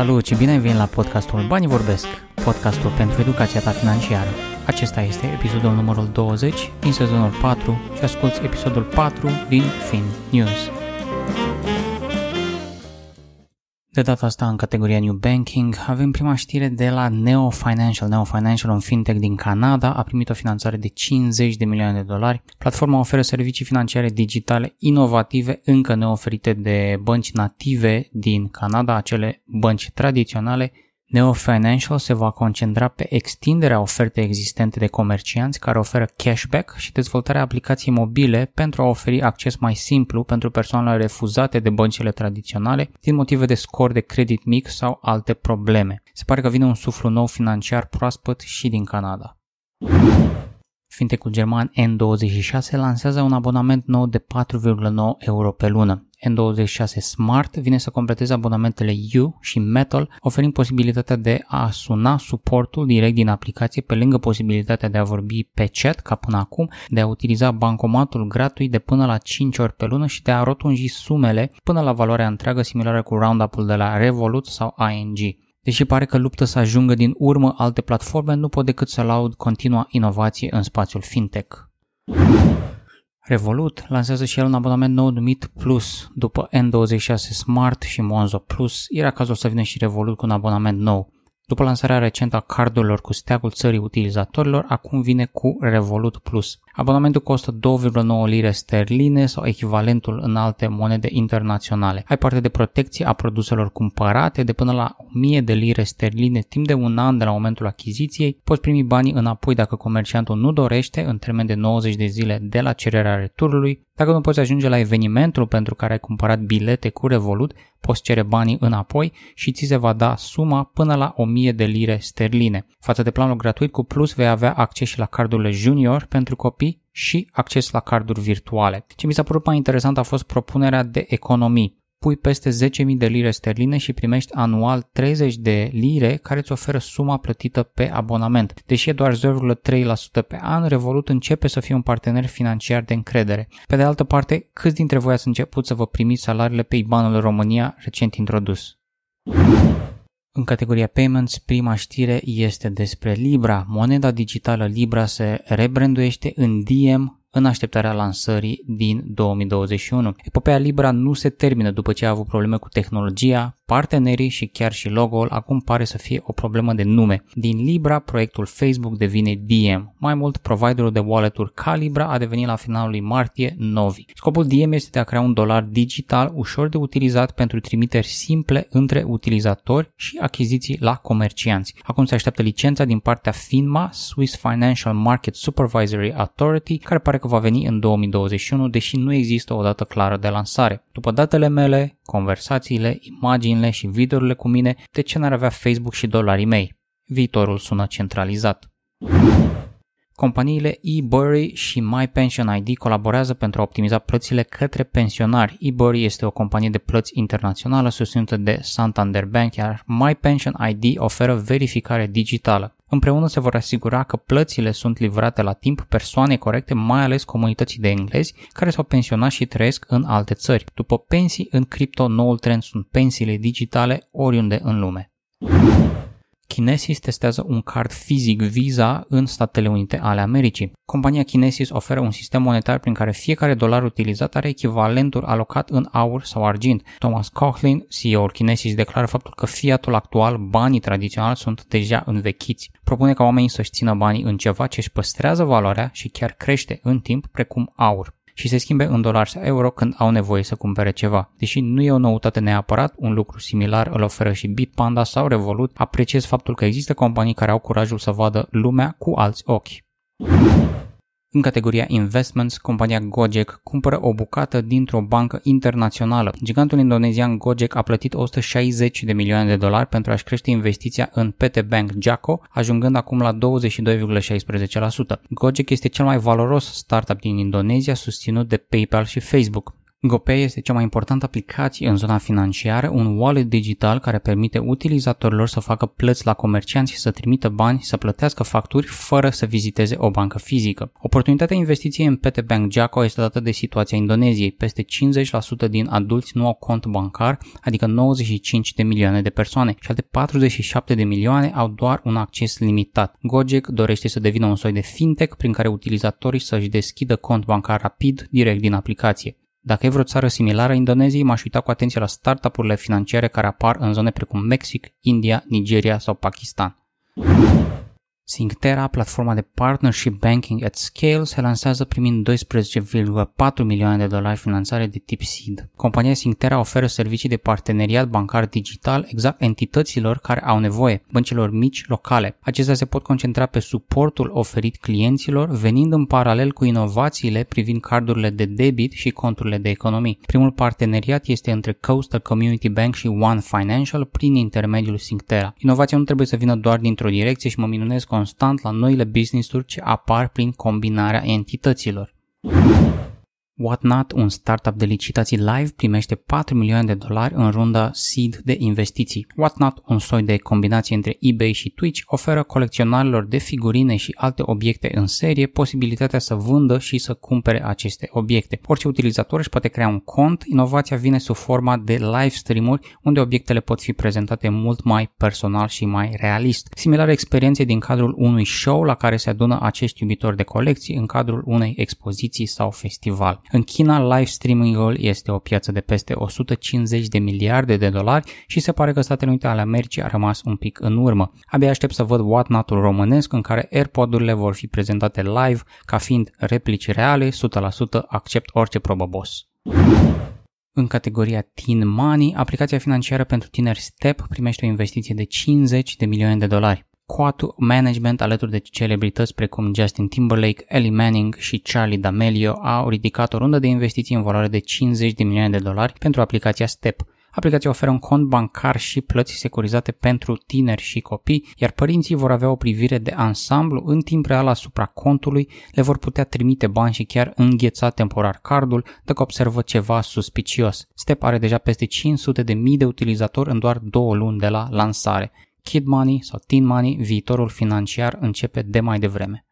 Salut și bine ai venit la podcastul Banii Vorbesc, podcastul pentru educația ta financiară. Acesta este episodul numărul 20 din sezonul 4 și asculti episodul 4 din Fin News. De data asta, în categoria New Banking, avem prima știre de la Neo Financial. Neo Financial, un fintech din Canada, a primit o finanțare de 50 de milioane de dolari. Platforma oferă servicii financiare digitale inovative încă neoferite de bănci native din Canada, acele bănci tradiționale Neo Financial se va concentra pe extinderea ofertei existente de comercianți care oferă cashback și dezvoltarea aplicației mobile pentru a oferi acces mai simplu pentru persoanele refuzate de băncile tradiționale din motive de scor de credit mic sau alte probleme. Se pare că vine un suflu nou financiar proaspăt și din Canada. Fintechul german N26 lansează un abonament nou de 4,9 euro pe lună. N26 Smart vine să completeze abonamentele U și Metal, oferind posibilitatea de a suna suportul direct din aplicație pe lângă posibilitatea de a vorbi pe chat ca până acum, de a utiliza bancomatul gratuit de până la 5 ori pe lună și de a rotunji sumele până la valoarea întreagă similară cu Roundup-ul de la Revolut sau ING. Deși pare că luptă să ajungă din urmă alte platforme, nu pot decât să laud continua inovație în spațiul fintech. Revolut lansează și el un abonament nou numit Plus. După N26 Smart și Monzo Plus, era cazul să vină și Revolut cu un abonament nou. După lansarea recentă a cardurilor cu steagul țării utilizatorilor, acum vine cu Revolut Plus. Abonamentul costă 2,9 lire sterline sau echivalentul în alte monede internaționale. Ai parte de protecție a produselor cumpărate de până la 1000 de lire sterline timp de un an de la momentul achiziției. Poți primi banii înapoi dacă comerciantul nu dorește în termen de 90 de zile de la cererea returului. Dacă nu poți ajunge la evenimentul pentru care ai cumpărat bilete cu Revolut, poți cere banii înapoi și ți se va da suma până la 1000 de lire sterline. Față de planul gratuit cu Plus vei avea acces și la cardurile junior pentru copii și acces la carduri virtuale. Ce mi s-a părut mai interesant a fost propunerea de economii. Pui peste 10.000 de lire sterline și primești anual 30 de lire care îți oferă suma plătită pe abonament. Deși e doar 0,3% pe an, Revolut începe să fie un partener financiar de încredere. Pe de altă parte, câți dintre voi ați început să vă primiți salariile pe IBAN-ul România recent introdus? În categoria Payments, prima știre este despre Libra. Moneda digitală Libra se rebranduiește în Diem în așteptarea lansării din 2021. Epopeea Libra nu se termină după ce a avut probleme cu tehnologia, partenerii și chiar și logo-ul acum pare să fie o problemă de nume. Din Libra, proiectul Facebook devine DM. Mai mult, providerul de wallet-uri Calibra a devenit la finalul lui martie Novi. Scopul DM este de a crea un dolar digital ușor de utilizat pentru trimiteri simple între utilizatori și achiziții la comercianți. Acum se așteaptă licența din partea FINMA, Swiss Financial Market Supervisory Authority, care pare că va veni în 2021, deși nu există o dată clară de lansare. După datele mele, conversațiile, imaginile și videourile cu mine, de ce n-ar avea Facebook și dolarii mei? Viitorul sună centralizat. Companiile eBury și My Pension ID colaborează pentru a optimiza plățile către pensionari. eBury este o companie de plăți internațională susținută de Santander Bank, iar My Pension ID oferă verificare digitală. Împreună se vor asigura că plățile sunt livrate la timp persoane corecte, mai ales comunității de englezi care s-au pensionat și trăiesc în alte țări. După pensii în cripto, noul trend sunt pensiile digitale oriunde în lume. Kinesis testează un card fizic Visa în Statele Unite ale Americii. Compania Kinesis oferă un sistem monetar prin care fiecare dolar utilizat are echivalentul alocat în aur sau argint. Thomas Coughlin, CEO-ul Kinesis, declară faptul că fiatul actual, banii tradiționali, sunt deja învechiți. Propune ca oamenii să-și țină banii în ceva ce își păstrează valoarea și chiar crește în timp, precum aur și se schimbe în dolari sau euro când au nevoie să cumpere ceva. Deși nu e o noutate neapărat, un lucru similar îl oferă și Bitpanda sau Revolut, apreciez faptul că există companii care au curajul să vadă lumea cu alți ochi. În categoria Investments, compania Gojek cumpără o bucată dintr-o bancă internațională. Gigantul indonezian Gojek a plătit 160 de milioane de dolari pentru a-și crește investiția în PT Bank Jaco, ajungând acum la 22,16%. Gojek este cel mai valoros startup din Indonezia, susținut de PayPal și Facebook. GoPay este cea mai importantă aplicație în zona financiară, un wallet digital care permite utilizatorilor să facă plăți la comercianți și să trimită bani, să plătească facturi fără să viziteze o bancă fizică. Oportunitatea investiției în PT Bank Jacko este dată de situația Indoneziei. Peste 50% din adulți nu au cont bancar, adică 95 de milioane de persoane și alte 47 de milioane au doar un acces limitat. Gojek dorește să devină un soi de fintech prin care utilizatorii să-și deschidă cont bancar rapid direct din aplicație. Dacă e vreo țară similară Indoneziei, m-aș uita cu atenție la startup-urile financiare care apar în zone precum Mexic, India, Nigeria sau Pakistan. Synctera, platforma de partnership banking at scale, se lansează primind 12,4 milioane de dolari finanțare de tip seed. Compania Synctera oferă servicii de parteneriat bancar digital exact entităților care au nevoie, băncilor mici locale. Acestea se pot concentra pe suportul oferit clienților, venind în paralel cu inovațiile privind cardurile de debit și conturile de economii. Primul parteneriat este între Coastal Community Bank și One Financial prin intermediul Synctera. Inovația nu trebuie să vină doar dintr-o direcție și mă minunez constant la noile business-uri ce apar prin combinarea entităților. Whatnot, un startup de licitații live, primește 4 milioane de dolari în runda seed de investiții. Whatnot, un soi de combinație între eBay și Twitch, oferă colecționarilor de figurine și alte obiecte în serie posibilitatea să vândă și să cumpere aceste obiecte. Orice utilizator își poate crea un cont, inovația vine sub forma de live stream-uri unde obiectele pot fi prezentate mult mai personal și mai realist. Similar experiențe din cadrul unui show la care se adună acești iubitori de colecții în cadrul unei expoziții sau festival. În China, live streaming-ul este o piață de peste 150 de miliarde de dolari și se pare că Statele Unite ale Americii a rămas un pic în urmă. Abia aștept să văd Whatnot-ul românesc în care AirPod-urile vor fi prezentate live ca fiind replici reale, 100% accept orice probă boss. În categoria Teen Money, aplicația financiară pentru tineri Step primește o investiție de 50 de milioane de dolari. Quatu Management alături de celebrități precum Justin Timberlake, Ellie Manning și Charlie D'Amelio au ridicat o rundă de investiții în valoare de 50 de milioane de dolari pentru aplicația Step. Aplicația oferă un cont bancar și plăți securizate pentru tineri și copii, iar părinții vor avea o privire de ansamblu în timp real asupra contului, le vor putea trimite bani și chiar îngheța temporar cardul dacă observă ceva suspicios. Step are deja peste 500 de mii de utilizatori în doar două luni de la lansare. Kid Money sau Teen Money, viitorul financiar începe de mai devreme.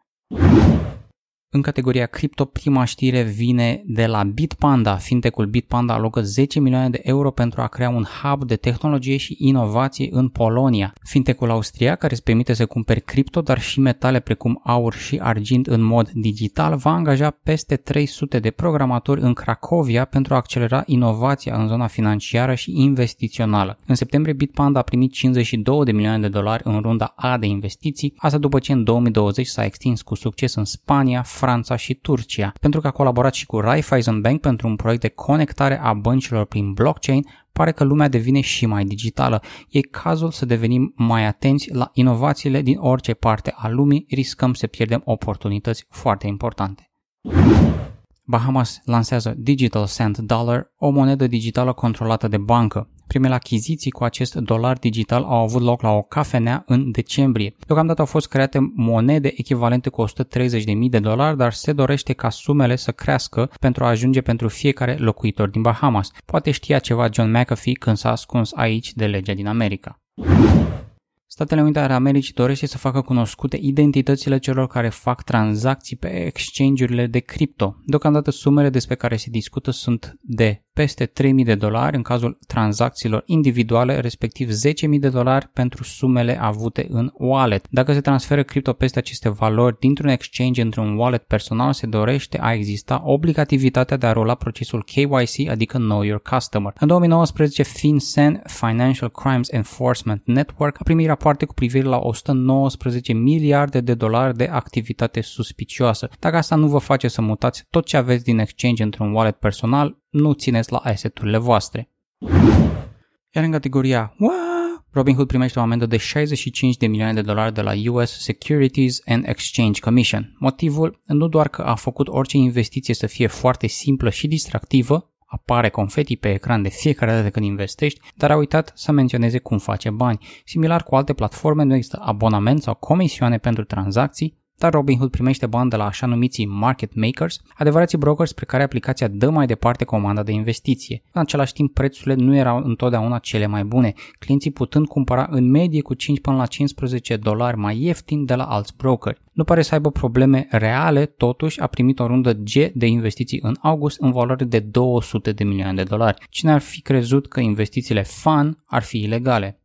În categoria cripto, prima știre vine de la Bitpanda. Fintecul Bitpanda alocă 10 milioane de euro pentru a crea un hub de tehnologie și inovație în Polonia. Fintecul austriac, care îți permite să cumperi cripto, dar și metale precum aur și argint în mod digital, va angaja peste 300 de programatori în Cracovia pentru a accelera inovația în zona financiară și investițională. În septembrie, Bitpanda a primit 52 de milioane de dolari în runda A de investiții, asta după ce în 2020 s-a extins cu succes în Spania, Franța și Turcia, pentru că a colaborat și cu Raiffeisen Bank pentru un proiect de conectare a băncilor prin blockchain, pare că lumea devine și mai digitală. E cazul să devenim mai atenți la inovațiile din orice parte a lumii, riscăm să pierdem oportunități foarte importante. Bahamas lansează Digital Cent Dollar, o monedă digitală controlată de bancă. Primele achiziții cu acest dolar digital au avut loc la o cafenea în decembrie. Deocamdată au fost create monede echivalente cu 130.000 de dolari, dar se dorește ca sumele să crească pentru a ajunge pentru fiecare locuitor din Bahamas. Poate știa ceva John McAfee când s-a ascuns aici de legea din America. Statele Unite ale Americii dorește să facă cunoscute identitățile celor care fac tranzacții pe exchange-urile de cripto. Deocamdată sumele despre care se discută sunt de peste 3.000 de dolari în cazul tranzacțiilor individuale, respectiv 10.000 de dolari pentru sumele avute în wallet. Dacă se transferă cripto peste aceste valori dintr-un exchange într-un wallet personal, se dorește a exista obligativitatea de a rola procesul KYC, adică Know Your Customer. În 2019, FinCEN, Financial Crimes Enforcement Network, a primit rapoarte cu privire la 119 miliarde de dolari de activitate suspicioasă. Dacă asta nu vă face să mutați tot ce aveți din exchange într-un wallet personal, nu țineți la asset-urile voastre. Iar în categoria Robinhood primește o amendă de 65 de milioane de dolari de la US Securities and Exchange Commission. Motivul nu doar că a făcut orice investiție să fie foarte simplă și distractivă, apare confeti pe ecran de fiecare dată când investești, dar a uitat să menționeze cum face bani. Similar cu alte platforme, nu există abonament sau comisioane pentru tranzacții, dar Robinhood primește bani de la așa numiții market makers, adevărații brokers spre care aplicația dă mai departe comanda de investiție. În același timp, prețurile nu erau întotdeauna cele mai bune, clienții putând cumpăra în medie cu 5 până la 15 dolari mai ieftin de la alți brokeri. Nu pare să aibă probleme reale, totuși a primit o rundă G de investiții în august în valoare de 200 de milioane de dolari. Cine ar fi crezut că investițiile FAN ar fi ilegale?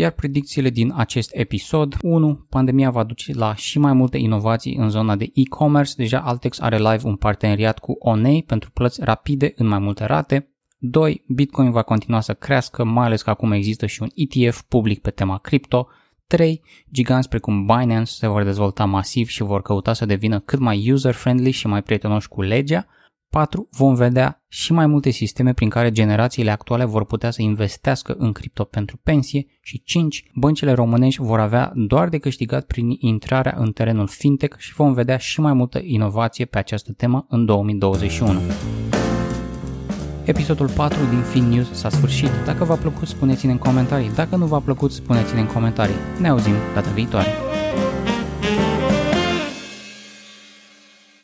Iar predicțiile din acest episod 1. Pandemia va duce la și mai multe inovații în zona de e-commerce. Deja Altex are live un parteneriat cu Onei pentru plăți rapide în mai multe rate. 2. Bitcoin va continua să crească, mai ales că acum există și un ETF public pe tema cripto. 3. Giganți precum Binance se vor dezvolta masiv și vor căuta să devină cât mai user-friendly și mai prietenoși cu legea. 4. Vom vedea și mai multe sisteme prin care generațiile actuale vor putea să investească în cripto pentru pensie și 5. Băncile românești vor avea doar de câștigat prin intrarea în terenul fintech și vom vedea și mai multă inovație pe această temă în 2021. Episodul 4 din Fin News s-a sfârșit. Dacă v-a plăcut, spuneți-ne în comentarii. Dacă nu v-a plăcut, spuneți-ne în comentarii. Ne auzim data viitoare.